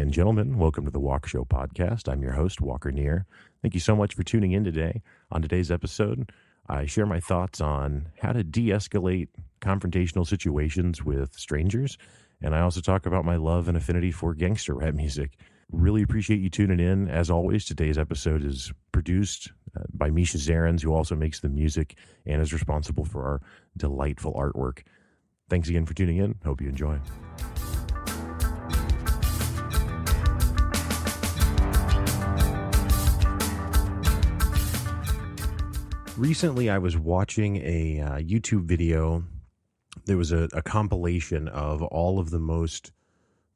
and gentlemen, welcome to the Walk Show podcast. I'm your host, Walker Neer. Thank you so much for tuning in today. On today's episode, I share my thoughts on how to de escalate confrontational situations with strangers. And I also talk about my love and affinity for gangster rap music. Really appreciate you tuning in. As always, today's episode is produced uh, by Misha Zarens, who also makes the music and is responsible for our delightful artwork. Thanks again for tuning in. Hope you enjoy. Recently I was watching a uh, YouTube video. There was a, a, compilation of all of the most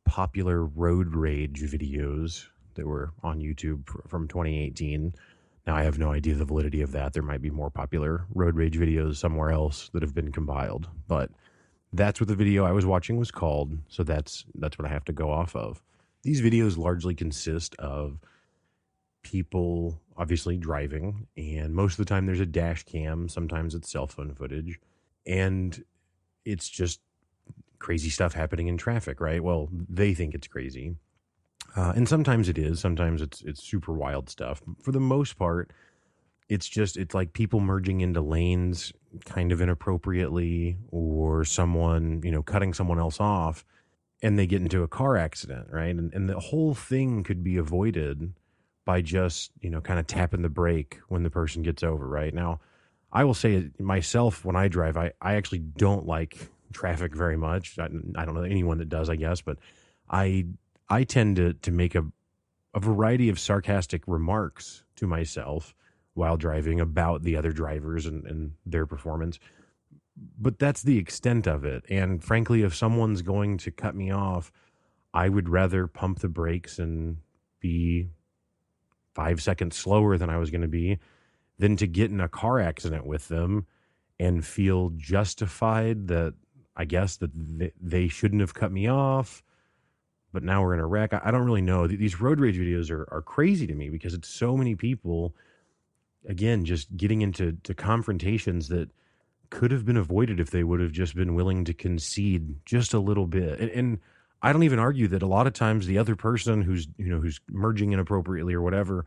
popular road rage videos that were on YouTube from 2018. Now, I have no idea the validity of that. There might be more popular road rage videos somewhere else that have been compiled, but that's what the video I was watching was called. So that's that's what I have to go off of. These videos largely consist of people obviously driving, and most of the time there's a dash cam. Sometimes it's cell phone footage, and it's just crazy stuff happening in traffic, right? Well, they think it's crazy, uh, and sometimes it is. Sometimes it's it's super wild stuff. For the most part, it's just it's like people merging into lanes kind of inappropriately, or someone you know cutting someone else off, and they get into a car accident, right? And and the whole thing could be avoided by just you know kind of tapping the brake when the person gets over right? Now i will say myself when i drive i, I actually don't like traffic very much. I, I don't know anyone that does i guess but i i tend to to make a a variety of sarcastic remarks to myself while driving about the other drivers and, and their performance. But that's the extent of it. And frankly if someone's going to cut me off i would rather pump the brakes and be five seconds slower than I was going to be than to get in a car accident with them and feel justified that I guess that they shouldn't have cut me off. But now we're in a wreck. I don't really know. These road rage videos are, are crazy to me because it's so many people, again, just getting into to confrontations that could have been avoided if they would have just been willing to concede just a little bit. And, and I don't even argue that a lot of times the other person who's you know who's merging inappropriately or whatever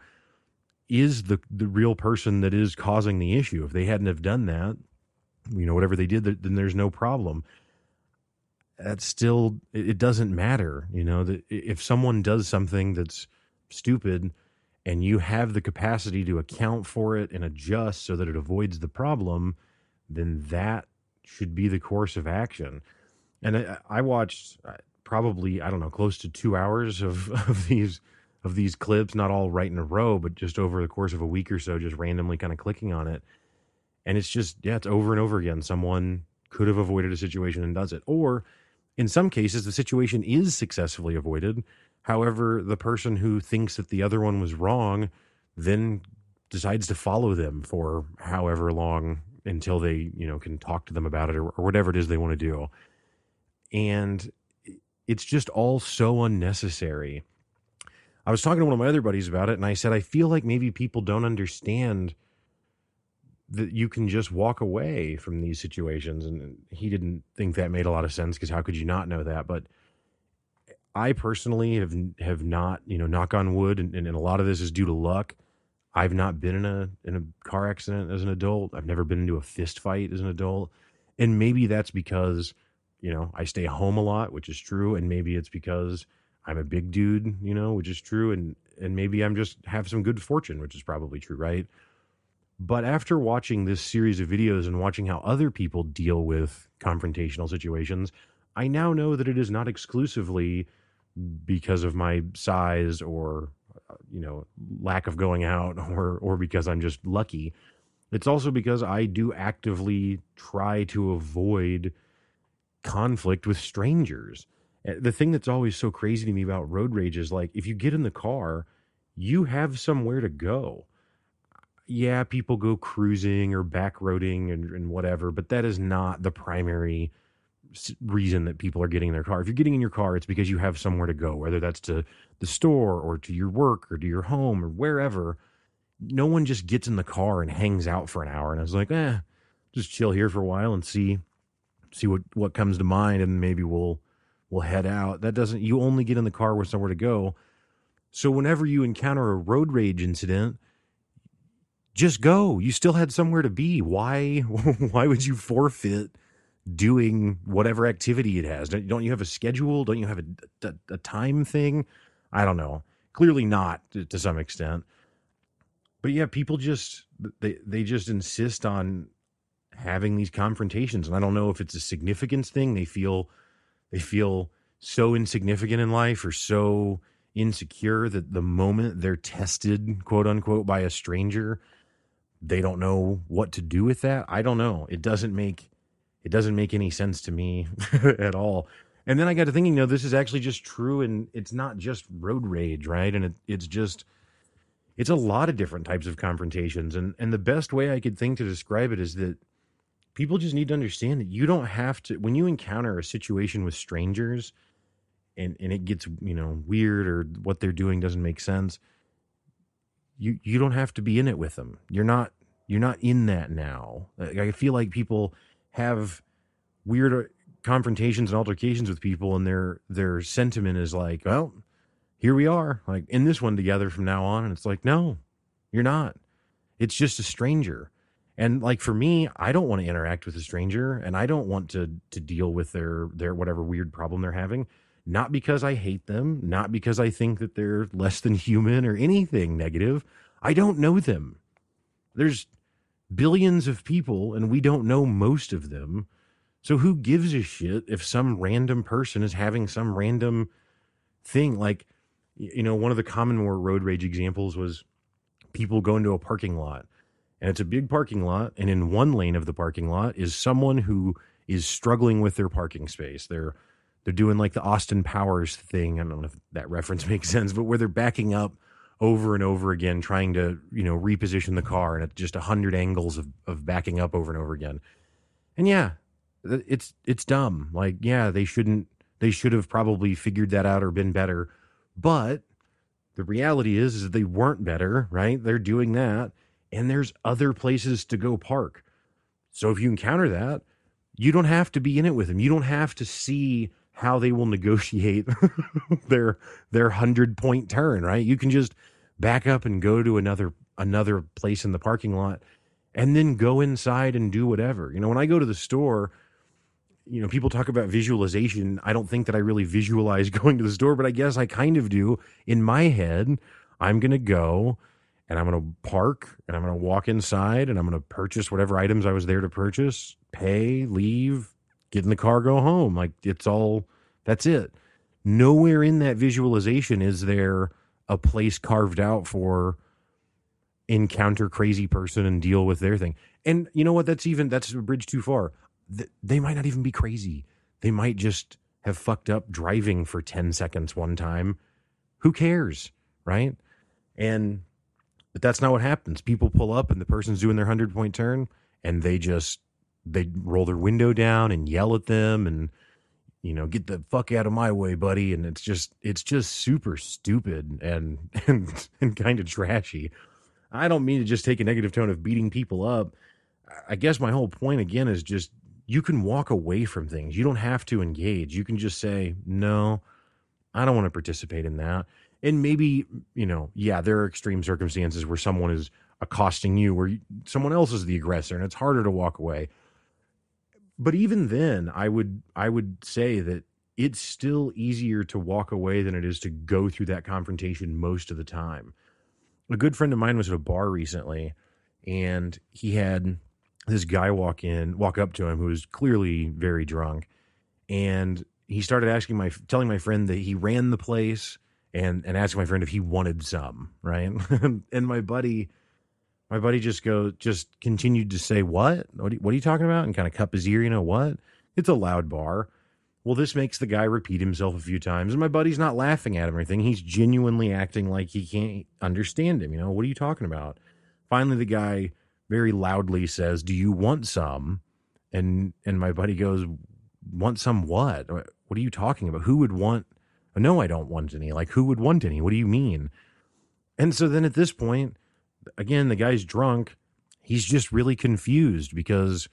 is the the real person that is causing the issue. If they hadn't have done that, you know, whatever they did, then there's no problem. That's still it doesn't matter, you know. That if someone does something that's stupid, and you have the capacity to account for it and adjust so that it avoids the problem, then that should be the course of action. And I, I watched probably I don't know close to two hours of of these of these clips, not all right in a row, but just over the course of a week or so, just randomly kind of clicking on it, and it's just yeah, it's over and over again. Someone could have avoided a situation and does it, or in some cases, the situation is successfully avoided. However, the person who thinks that the other one was wrong then decides to follow them for however long until they you know can talk to them about it or, or whatever it is they want to do and it's just all so unnecessary. I was talking to one of my other buddies about it, and I said, I feel like maybe people don't understand that you can just walk away from these situations. And he didn't think that made a lot of sense because how could you not know that? But I personally have have not, you know, knock on wood, and, and a lot of this is due to luck. I've not been in a in a car accident as an adult. I've never been into a fist fight as an adult, and maybe that's because you know, I stay home a lot, which is true, and maybe it's because I'm a big dude, you know, which is true, and and maybe I'm just have some good fortune, which is probably true, right? But after watching this series of videos and watching how other people deal with confrontational situations, I now know that it is not exclusively because of my size or you know lack of going out or or because I'm just lucky. It's also because I do actively try to avoid conflict with strangers. Eh, the thing that's always so crazy to me about road rage is like if you get in the car, you have somewhere to go. Yeah, people go cruising or back roading and, and whatever, but that is not the primary reason that people are getting in their car. If you're getting in your car, it's because you have somewhere to go, whether that's to the store or to your work or to your home or wherever. No one just gets in the car and hangs out for an hour and is like, eh, just chill here for a while and see see what what comes to mind, and maybe we'll we'll head out. That doesn't, you only get in the car with somewhere to go. So whenever you encounter a road rage incident, just go. You still had somewhere to be. Why, why would you forfeit doing whatever activity it has? Don't, don't you have a schedule? Don't you have a, a, a time thing? I don't know. Clearly not to, to some extent. But yeah, people just they they just insist on having these confrontations and i don't know if it's a significance thing they feel they feel so insignificant in life or so insecure that the moment they're tested quote unquote by a stranger they don't know what to do with that. I don't know. It doesn't make it doesn't make any sense to me at all. And then i got to thinking know this is actually just true and it's not just road rage right? And it, it's just it's a lot of different types of confrontations. And and the best way i could think to describe it is that people just need to understand that you don't have to when you encounter a situation with strangers and and it gets you know weird or what they're doing doesn't make sense you you don't have to be in it with them. You're not you're not in that now. I feel like people have weird confrontations and altercations with people and their their sentiment is like well here we are like in this one together from now on and it's like no you're not. It's just a stranger and like for me i don't want to interact with a stranger and i don't want to to deal with their their whatever weird problem they're having not because i hate them not because i think that they're less than human or anything negative. I don't know them. There's billions of people and we don't know most of them. So who gives a shit if some random person is having some random thing? Like you know one of the common more road rage examples was people go into a parking lot and it's a big parking lot and in one lane of the parking lot is someone who is struggling with their parking space. They're they're doing like the austin powers thing. I don't know if that reference makes sense but where they're backing up over and over again trying to you know reposition the car and at just a hundred angles of, of backing up over and over again. And yeah it's it's dumb. Like yeah they shouldn't they should have probably figured that out or been better. But the reality is, is they weren't better right? They're doing that and there's other places to go park. So if you encounter that, you don't have to be in it with them. You don't have to see how they will negotiate their their 100 point turn, right? You can just back up and go to another another place in the parking lot and then go inside and do whatever. You know, when I go to the store, you know, people talk about visualization. I don't think that I really visualize going to the store, but I guess I kind of do in my head. I'm going to go and I'm going to park and I'm going to walk inside and I'm going to purchase whatever items I was there to purchase, pay, leave, get in the car, go home. Like it's all that's it. Nowhere in that visualization is there a place carved out for encounter crazy person and deal with their thing. And you know what? That's even that's a bridge too far. They might not even be crazy. They might just have fucked up driving for 10 seconds one time. Who cares? Right. And but that's not what happens. People pull up and the person's doing their 100 point turn and they just they roll their window down and yell at them and you know, get the fuck out of my way, buddy. And it's just it's just super stupid and and and kind of trashy. I don't mean to just take a negative tone of beating people up. I guess my whole point again is just you can walk away from things. You don't have to engage. You can just say, "No, I don't want to participate in that." And maybe you know yeah there are extreme circumstances where someone is accosting you where someone else is the aggressor and it's harder to walk away. But even then i would i would say that it's still easier to walk away than it is to go through that confrontation most of the time. A good friend of mine was at a bar recently and he had this guy walk in walk up to him who was clearly very drunk. And he started asking my telling my friend that he ran the place and and asking my friend if he wanted some, right? and my buddy, my buddy just go just continued to say, "What? What are, you, what are you talking about?" And kind of cup his ear. You know what? It's a loud bar. Well, this makes the guy repeat himself a few times, and my buddy's not laughing at him or anything. He's genuinely acting like he can't understand him. You know, what are you talking about? Finally, the guy very loudly says, "Do you want some?" And and my buddy goes, "Want some what? What are you talking about? Who would want no, I don't want any. Like, who would want any? What do you mean? And so then at this point, again, the guy's drunk. He's just really confused because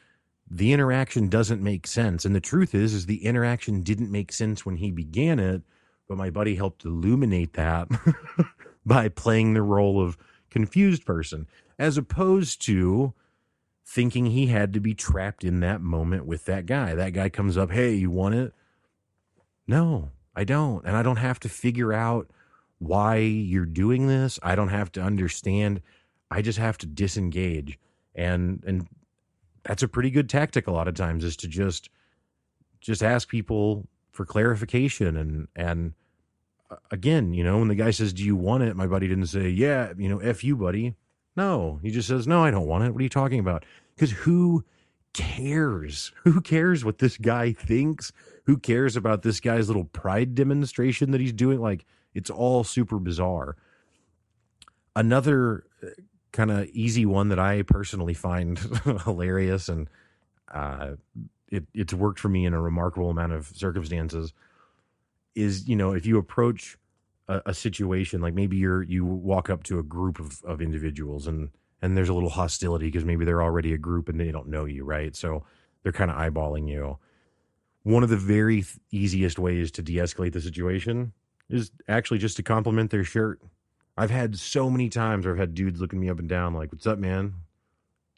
the interaction doesn't make sense. And the truth is, is the interaction didn't make sense when he began it, but my buddy helped illuminate that by playing the role of confused person, as opposed to thinking he had to be trapped in that moment with that guy. That guy comes up, hey, you want it? No, I don't. And I don't have to figure out why you're doing this. I don't have to understand. I just have to disengage. And and that's a pretty good tactic a lot of times is to just just ask people for clarification and and uh, again, you know, when the guy says, "Do you want it?" My buddy didn't say, "Yeah, you know, f you, buddy." No, he just says, "No, I don't want it." What are you talking about? Because who cares? Who cares what this guy thinks? Who cares about this guy's little pride demonstration that he's doing? Like, it's all super bizarre. Another uh, kind of easy one that I personally find hilarious and uh, it, it's worked for me in a remarkable amount of circumstances is, you know, if you approach a, a situation like maybe you're you walk up to a group of, of individuals and and there's a little hostility because maybe they're already a group and they don't know you, right? So they're kind of eyeballing you. One of the very th- easiest ways to de-escalate the situation is actually just to compliment their shirt. I've had so many times where I've had dudes looking me up and down like, "What's up, man?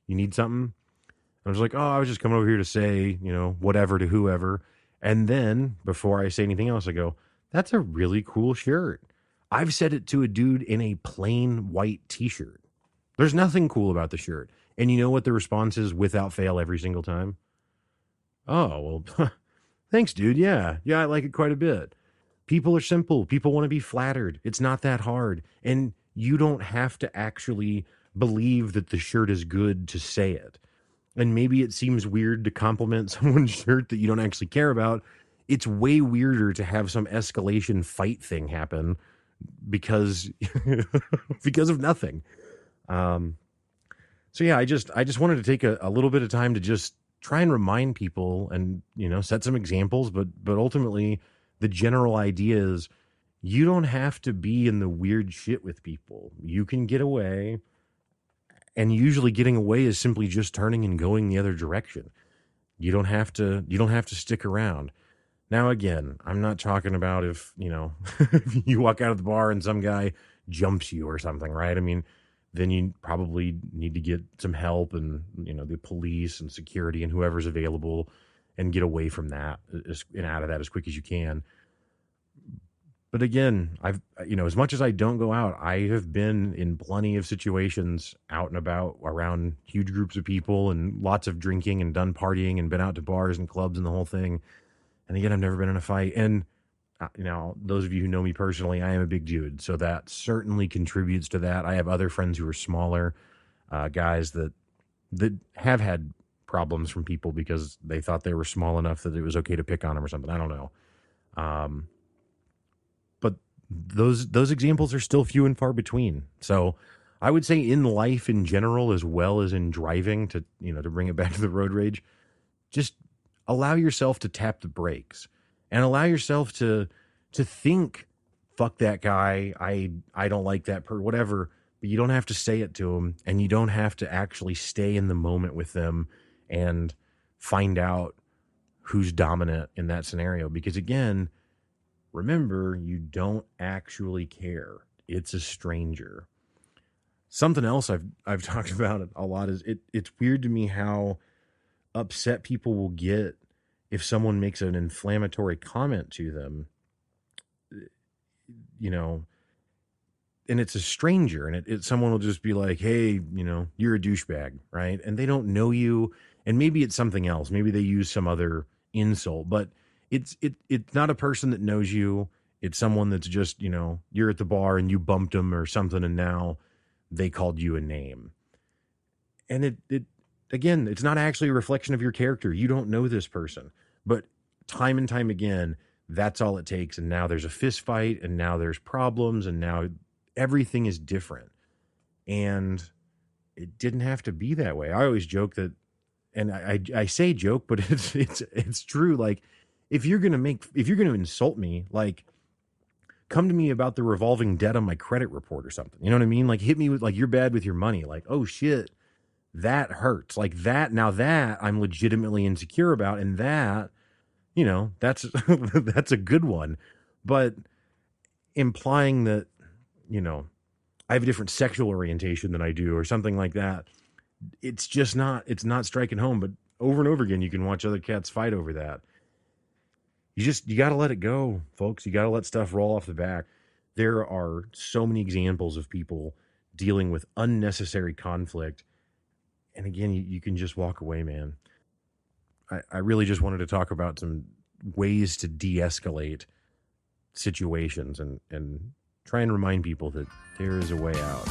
You need something?" I was like, "Oh, I was just coming over here to say, you know, whatever to whoever." And then before I say anything else, I go, "That's a really cool shirt." I've said it to a dude in a plain white t-shirt. There's nothing cool about the shirt. And you know what the response is without fail every single time? Oh, well, thanks, dude. Yeah. Yeah, I like it quite a bit. People are simple. People want to be flattered. It's not that hard. And you don't have to actually believe that the shirt is good to say it. And maybe it seems weird to compliment someone's shirt that you don't actually care about. It's way weirder to have some escalation fight thing happen because because of nothing. Um, so yeah, I just I just wanted to take a, a little bit of time to just try and remind people and you know set some examples, but but ultimately the general idea is you don't have to be in the weird shit with people. You can get away. And usually getting away is simply just turning and going the other direction. You don't have to you don't have to stick around. Now again, I'm not talking about if, you know, if you walk out of the bar and some guy jumps you or something, right? I mean, then you probably need to get some help and you know the police and security and whoever's available and get away from that and out of that as quick as you can. But again i've you know as much as i don't go out i have been in plenty of situations out and about around huge groups of people and lots of drinking and done partying and been out to bars and clubs and the whole thing. And again i've never been in a fight. And you know, those of you who know me personally, I am a big dude, so that certainly contributes to that. I have other friends who are smaller, uh, guys that that have had problems from people because they thought they were small enough that it was okay to pick on them or something. I don't know. Um, but those those examples are still few and far between. So I would say in life in general, as well as in driving, to you know, to bring it back to the road rage, just allow yourself to tap the brakes and allow yourself to to think fuck that guy. I i don't like that per whatever. But you don't have to say it to them and you don't have to actually stay in the moment with them and find out who's dominant in that scenario. Because again remember you don't actually care. It's a stranger. Something else i've i've talked about a lot is it it's weird to me how upset people will get if someone makes an inflammatory comment to them, you know, and it's a stranger and it, it, someone will just be like, Hey, you know, you're a douchebag. Right. And they don't know you. And maybe it's something else. Maybe they use some other insult, but it's, it, it's not a person that knows you. It's someone that's just, you know, you're at the bar and you bumped them or something. And now they called you a name. And it, it, again, it's not actually a reflection of your character. You don't know this person. But time and time again, that's all it takes. And now there's a fist fight, and now there's problems, and now everything is different. And it didn't have to be that way. I always joke that, and I, I, I say joke, but it's it's it's true. Like if you're gonna make if you're gonna insult me, like come to me about the revolving debt on my credit report or something. You know what I mean? Like hit me with like you're bad with your money. Like oh shit, that hurts. Like that now that I'm legitimately insecure about and that you know, that's that's a good one. But implying that, you know, I have a different sexual orientation than I do or something like that, it's just not it's not striking home, but over and over again you can watch other cats fight over that. You just you got to let it go, folks. You got to let stuff roll off the back. There are so many examples of people dealing with unnecessary conflict and again you, you can just walk away man. I, I really just wanted to talk about some ways to de-escalate situations and and try and remind people that there is a way out.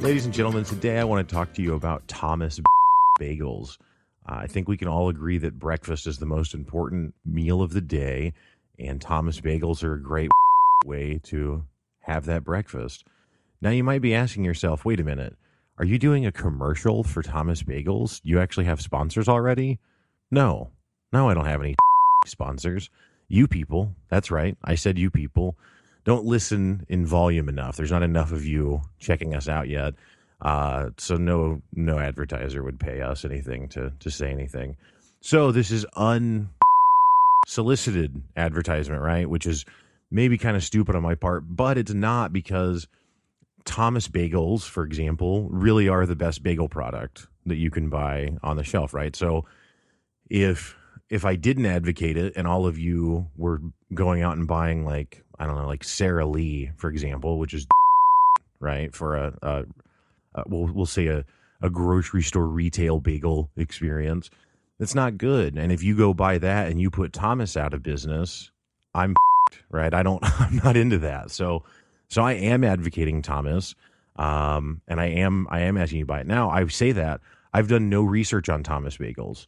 Ladies and gentlemen today i want to talk to you about thomas bagels. Uh, I think we can all agree that breakfast is the most important meal of the day, and Thomas bagels are a great way to have that breakfast. Now, you might be asking yourself, wait a minute, are you doing a commercial for Thomas Bagels? You actually have sponsors already? No, no, I don't have any sponsors. You people, that's right. I said you people. Don't listen in volume enough. There's not enough of you checking us out yet. Uh, so no no advertiser would pay us anything to to say anything. So this is unsolicited advertisement, right? Which is maybe kind of stupid on my part, but it's not because Thomas Bagels, for example, really are the best bagel product that you can buy on the shelf, right? So if if I didn't advocate it and all of you were going out and buying like I don't know, like Sara Lee, for example, which is right for a, a uh, we'll we'll say a a grocery store retail bagel experience. That's not good. And if you go buy that and you put Thomas out of business, I'm right. I don't. I'm not into that. So so I am advocating Thomas, um, and I am I am asking you buy it now. I say that I've done no research on Thomas bagels.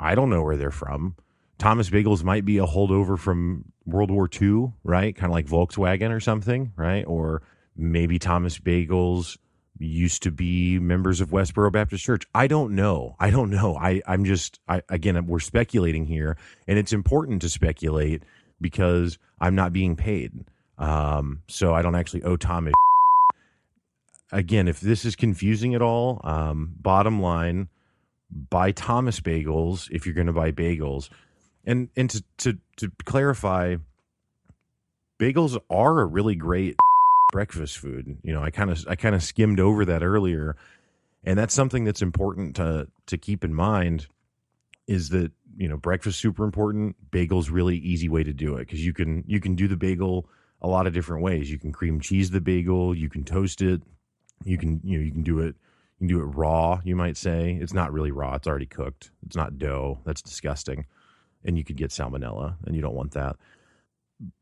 I don't know where they're from. Thomas bagels might be a holdover from World War II, right? Kind of like Volkswagen or something, right? Or maybe Thomas bagels used to be members of Westboro Baptist Church. I don't know. I don't know. I, I'm just, I, again, we're speculating here, and it's important to speculate because I'm not being paid. Um, so I don't actually owe Tom Again, if this is confusing at all, um, bottom line, buy Thomas bagels if you're going to buy bagels. And and to, to to clarify, bagels are a really great breakfast food. You know, I kind of I kind of skimmed over that earlier, and that's something that's important to to keep in mind. Is that you know breakfast super important? Bagels really easy way to do it because you can you can do the bagel a lot of different ways. You can cream cheese the bagel, you can toast it, you can you know you can do it you can do it raw. You might say it's not really raw; it's already cooked. It's not dough. That's disgusting, and you could get salmonella, and you don't want that.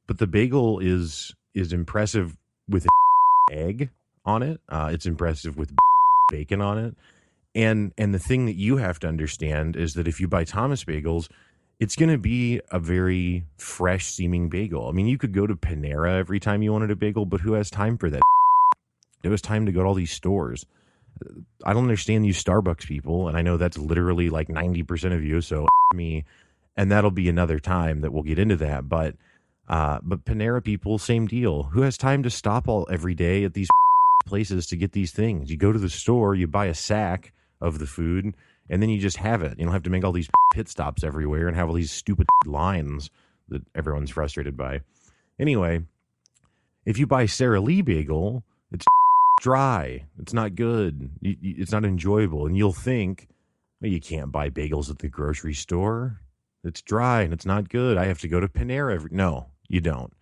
But the bagel is is impressive with an egg on it. Uh, it's impressive with bacon on it. And and the thing that you have to understand is that if you buy Thomas bagels, it's going to be a very fresh seeming bagel. I mean, you could go to Panera every time you wanted a bagel, but who has time for that? It was time to go to all these stores. I don't understand you Starbucks people, and I know that's literally like 90% of you, so me. And that'll be another time that we'll get into that. But uh, but Panera people, same deal. Who has time to stop all every day at these places to get these things? You go to the store, you buy a sack of the food, and then you just have it. You don't have to make all these pit stops everywhere and have all these stupid lines that everyone's frustrated by. Anyway, if you buy Sara Lee bagel, it's dry. It's not good. It's not enjoyable, and you'll think, well, you can't buy bagels at the grocery store. It's dry and it's not good. I have to go to Panera every. No, you don't.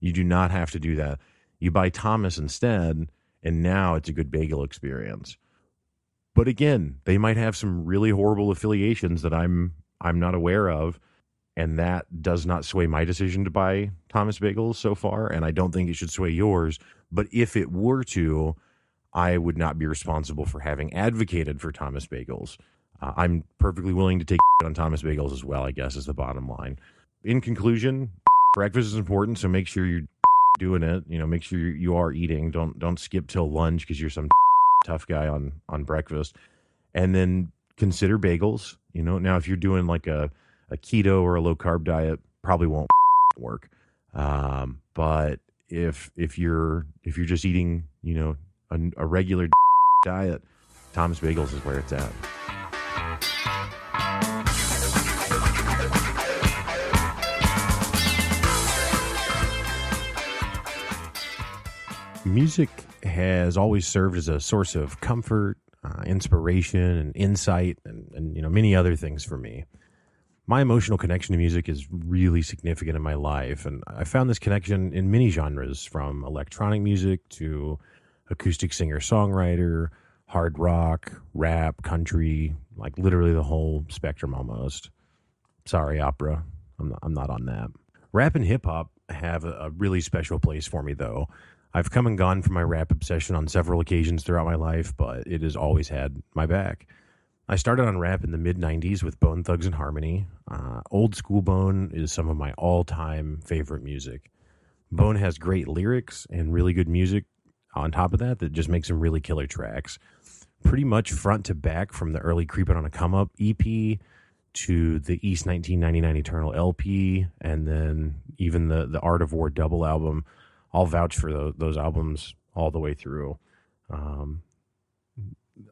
You do not have to do that. You buy Thomas instead, and now it's a good bagel experience. But again, they might have some really horrible affiliations that I'm I'm not aware of, and that does not sway my decision to buy Thomas Bagels so far, and I don't think it should sway yours. But if it were to, I would not be responsible for having advocated for Thomas Bagels. Uh, I'm perfectly willing to take on Thomas Bagels as well. I guess is the bottom line. In conclusion, breakfast is important, so make sure you're doing it. You know, make sure you are eating. Don't don't skip till lunch because you're some tough guy on on breakfast. And then consider bagels. You know, now if you're doing like a a keto or a low carb diet, probably won't work. Um, but if if you're if you're just eating, you know, a, a regular diet, Thomas Bagels is where it's at. Music has always served as a source of comfort, uh, inspiration, and insight, and, and you know many other things for me. My emotional connection to music is really significant in my life, and I found this connection in many genres, from electronic music to acoustic singer songwriter, hard rock, rap, country, like literally the whole spectrum almost. Sorry, opera, I'm not, I'm not on that. Rap and hip hop have a, a really special place for me, though. I've come and gone from my rap obsession on several occasions throughout my life, but it has always had my back. I started on rap in the mid 90s with Bone Thugs and Harmony. Uh, old School Bone is some of my all time favorite music. Bone has great lyrics and really good music on top of that that just makes some really killer tracks. Pretty much front to back from the early Creeping on a Come Up EP to the East 1999 Eternal LP and then even the, the Art of War double album I'll vouch for those, those albums all the way through. Um,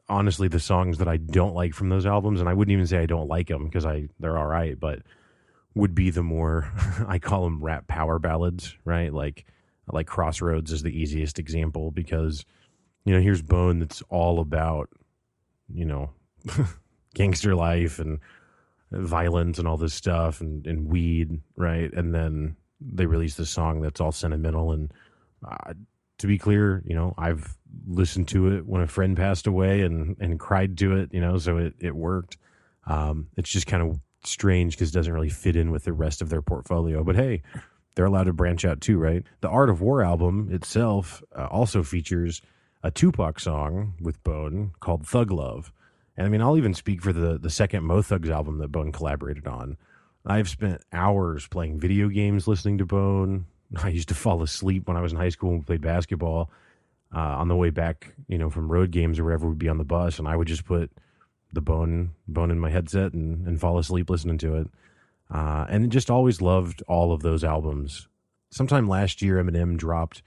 honestly, the songs that I don't like from those albums, and I wouldn't even say I don't like them because I they're all right, but would be the more I call them rap power ballads, right? Like like Crossroads is the easiest example because you know here's Bone that's all about you know gangster life and violence and all this stuff and, and weed, right? And then they released this song that's all sentimental and uh, to be clear, you know, I've listened to it when a friend passed away and and cried to it, you know, so it it worked. Um, it's just kind of strange because it doesn't really fit in with the rest of their portfolio. But hey, they're allowed to branch out too, right? The Art of War album itself uh, also features a Tupac song with Bone called Thug Luv. And I mean, I'll even speak for the the second Mo Thugs album that Bone collaborated on. I've spent hours playing video games listening to Bone. I used to fall asleep when I was in high school and played basketball. Uh, on the way back, you know, from road games or wherever we'd be on the bus, and I would just put the bone bone in my headset and, and fall asleep listening to it. Uh, and just always loved all of those albums. Sometime last year, Eminem dropped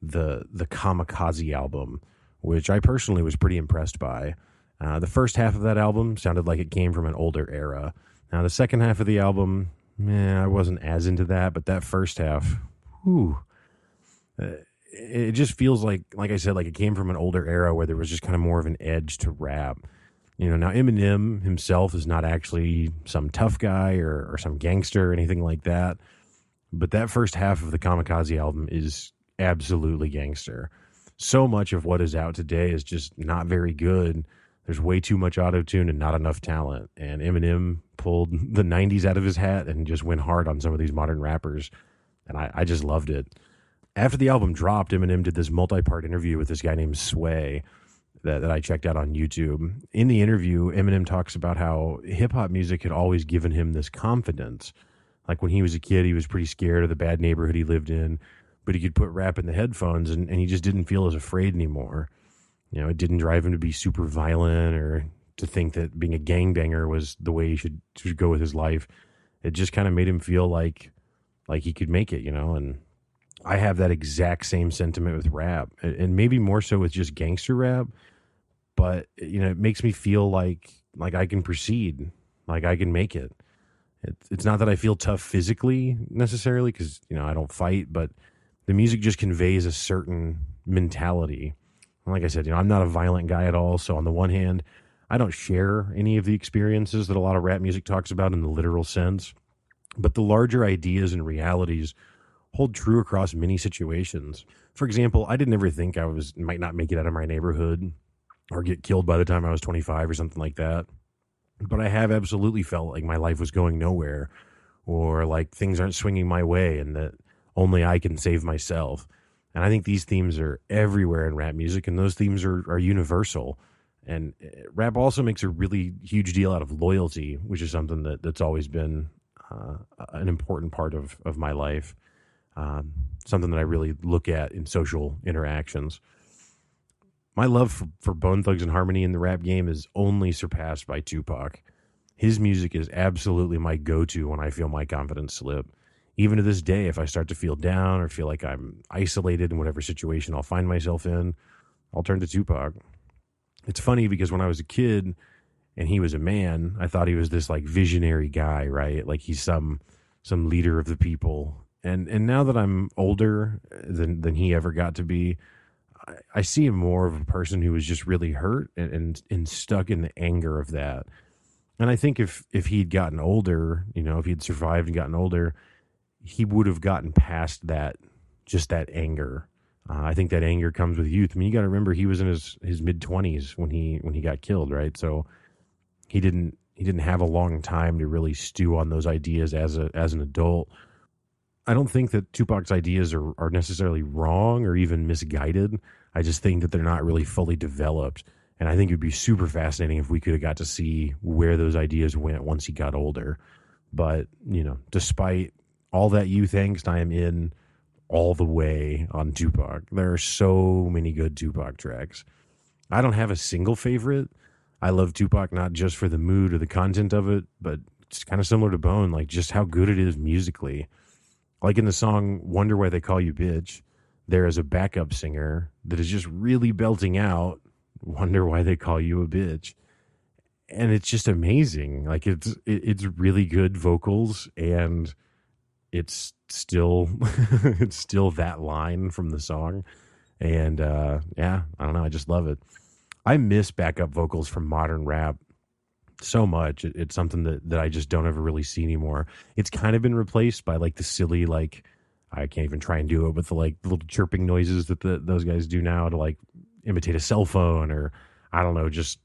the the Kamikaze album, which I personally was pretty impressed by. Uh, the first half of that album sounded like it came from an older era. Now, the second half of the album, yeah, I wasn't as into that, but that first half, whew, uh, it just feels like, like I said, like it came from an older era where there was just kind of more of an edge to rap. You know, now Eminem himself is not actually some tough guy or, or some gangster or anything like that. But that first half of the Kamikaze album is absolutely gangster. So much of what is out today is just not very good there's way too much auto tune and not enough talent. And Eminem pulled the 90s out of his hat and just went hard on some of these modern rappers. And I, I just loved it. After the album dropped, Eminem did this multi part interview with this guy named Sway that, that I checked out on YouTube. In the interview, Eminem talks about how hip hop music had always given him this confidence. Like when he was a kid, he was pretty scared of the bad neighborhood he lived in, but he could put rap in the headphones and, and he just didn't feel as afraid anymore. You know, it didn't drive him to be super violent or to think that being a gangbanger was the way he should should go with his life. It just kind of made him feel like like he could make it, you know, and I have that exact same sentiment with rap and maybe more so with just gangster rap, but you know, it makes me feel like like I can proceed, like I can make it. It's not that I feel tough physically necessarily because you know I don't fight, but the music just conveys a certain mentality like I said, you know, I'm not a violent guy at all. So on the one hand, I don't share any of the experiences that a lot of rap music talks about in the literal sense. But the larger ideas and realities hold true across many situations. For example, I didn't ever think I was might not make it out of my neighborhood or get killed by the time I was 25 or something like that. But I have absolutely felt like my life was going nowhere or like things aren't swinging my way and that only I can save myself. And I think these themes are everywhere in rap music, and those themes are, are universal. And eh, rap also makes a really huge deal out of loyalty, which is something that, that's always been uh, an important part of, of my life, um, something that I really look at in social interactions. My love for, for Bone Thugs and Harmony in the rap game is only surpassed by Tupac. His music is absolutely my go to when I feel my confidence slip even to this day, if I start to feel down or feel like I'm isolated in whatever situation I'll find myself in, I'll turn to Tupac. It's funny because when I was a kid and he was a man, I thought he was this like visionary guy, right? Like he's some some leader of the people. And and now that I'm older than than he ever got to be, I, I see him more of a person who was just really hurt and, and and stuck in the anger of that. And I think if if he'd gotten older, you know, if he'd survived and gotten older, he would have gotten past that, just that anger. Uh, I think that anger comes with youth. I mean, you got to remember he was in his his mid twenties when he when he got killed, right? So he didn't he didn't have a long time to really stew on those ideas as a as an adult. I don't think that Tupac's ideas are, are necessarily wrong or even misguided. I just think that they're not really fully developed. And I think it would be super fascinating if we could have got to see where those ideas went once he got older. But, you know, despite all that youth angst, I am in all the way on Tupac. There are so many good Tupac tracks. I don't have a single favorite. I love Tupac not just for the mood or the content of it, but it's kind of similar to Bone, like just how good it is musically. Like in the song Wonder Why They Call You Bitch, there is a backup singer that is just really belting out Wonder Why They Call You a Bitch. And it's just amazing. Like it's it's really good vocals and it's still it's still that line from the song. And uh yeah i don't know i just love it. I miss backup vocals from modern rap so much. It, it's something that that i just don't ever really see anymore. It's kind of been replaced by like the silly like i can't even try and do it with the like little chirping noises that the, those guys do now to like imitate a cell phone or i don't know just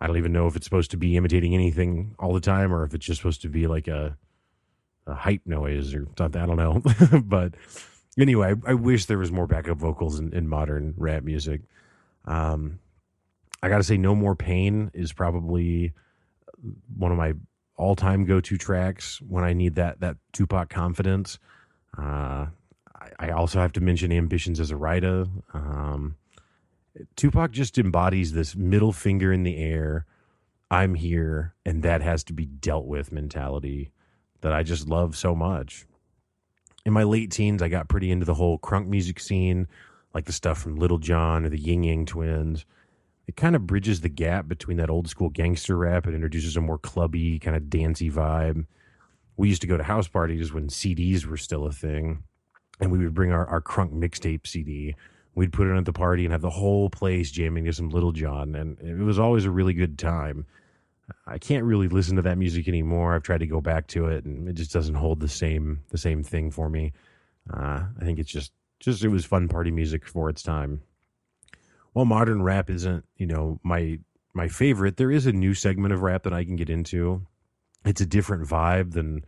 i don't even know if it's supposed to be imitating anything all the time or if it's just supposed to be like a hype noise or something. I don't know. but anyway, I, I, wish there was more backup vocals in, in modern rap music. Um, I got to say, No More Pain is probably one of my all time go to tracks when I need that, that Tupac confidence. Uh, I, I, also have to mention Ambitionz az a Ridah. Um, Tupac just embodies this middle finger in the air. I'm here, and that has to be dealt with mentality that I just love so much. In my late teens, I got pretty into the whole crunk music scene, like the stuff from Lil Jon or the Ying Yang Twins. It kind of bridges the gap between that old school gangster rap and introduces a more clubby, kind of dancey vibe. We used to go to house parties when CDs were still a thing, and we would bring our, our crunk mixtape CD. We'd put it at the party and have the whole place jamming to some Lil Jon, and it was always a really good time. I can't really listen to that music anymore. I've tried to go back to it, and it just doesn't hold the same the same thing for me. Uh, I think it's just just it was fun party music for its time. While modern rap isn't, you know, my my favorite, there is a new segment of rap that I can get into. It's a different vibe than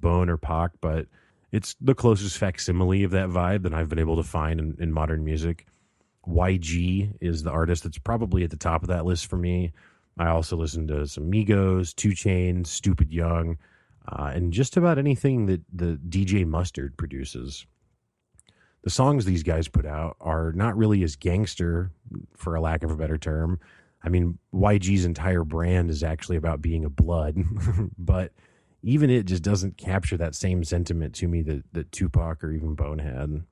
Bone or Pac, but it's the closest facsimile of that vibe that I've been able to find in, in modern music. YG is the artist that's probably at the top of that list for me. I also listen to some Migos, 2 Chainz, Stupid Young, uh, and just about anything that the DJ Mustard produces. The songs these guys put out are not really as gangster, for a lack of a better term. I mean, YG's entire brand is actually about being a blood, but even it just doesn't capture that same sentiment to me that, that Tupac or even Bone had.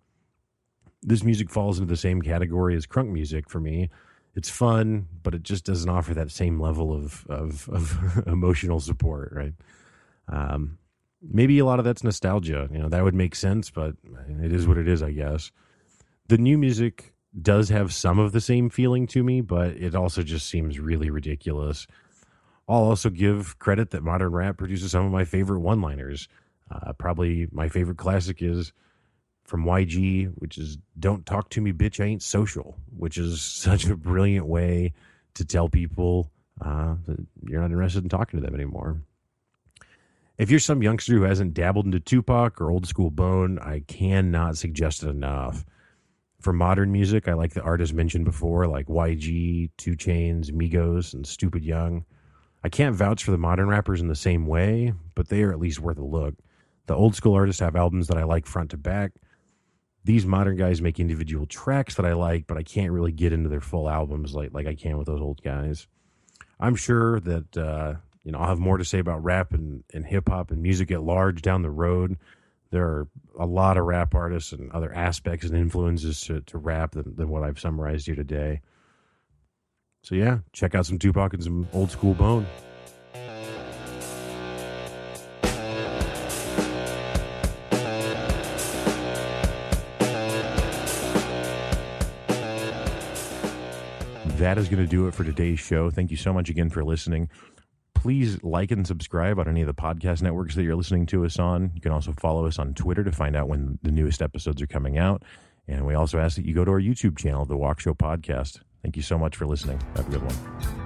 This music falls into the same category as crunk music for me it's fun, but it just doesn't offer that same level of of, of emotional support, right? Um, maybe a lot of that's nostalgia. You know, that would make sense, but it is what it is, I guess. The new music does have some of the same feeling to me, but it also just seems really ridiculous. I'll also give credit that modern rap produces some of my favorite one-liners. Uh, probably my favorite classic is from YG, which is "Don't talk to me, bitch. I ain't social," which is such a brilliant way to tell people uh, you're not interested in talking to them anymore. If you're some youngster who hasn't dabbled into Tupac or old school Bone, I cannot suggest it enough. For modern music, I like the artists mentioned before, like YG, 2 Chainz, Migos, and Stupid Young. I can't vouch for the modern rappers in the same way, but they are at least worth a look. The old school artists have albums that I like front to back, these modern guys make individual tracks that I like, but I can't really get into their full albums like like I can with those old guys. I'm sure that uh, you know I'll have more to say about rap and, and hip hop and music at large down the road. there are a lot of rap artists and other aspects and influences to, to rap than, than what I've summarized here today. So yeah, check out some Tupac and some old school bone. That is going to do it for today's show. Thank you so much again for listening. Please like and subscribe on any of the podcast networks that you're listening to us on. You can also follow us on Twitter to find out when the newest episodes are coming out. And we also ask that you go to our YouTube channel, The Walk Show Podcast. Thank you so much for listening. Have a good one.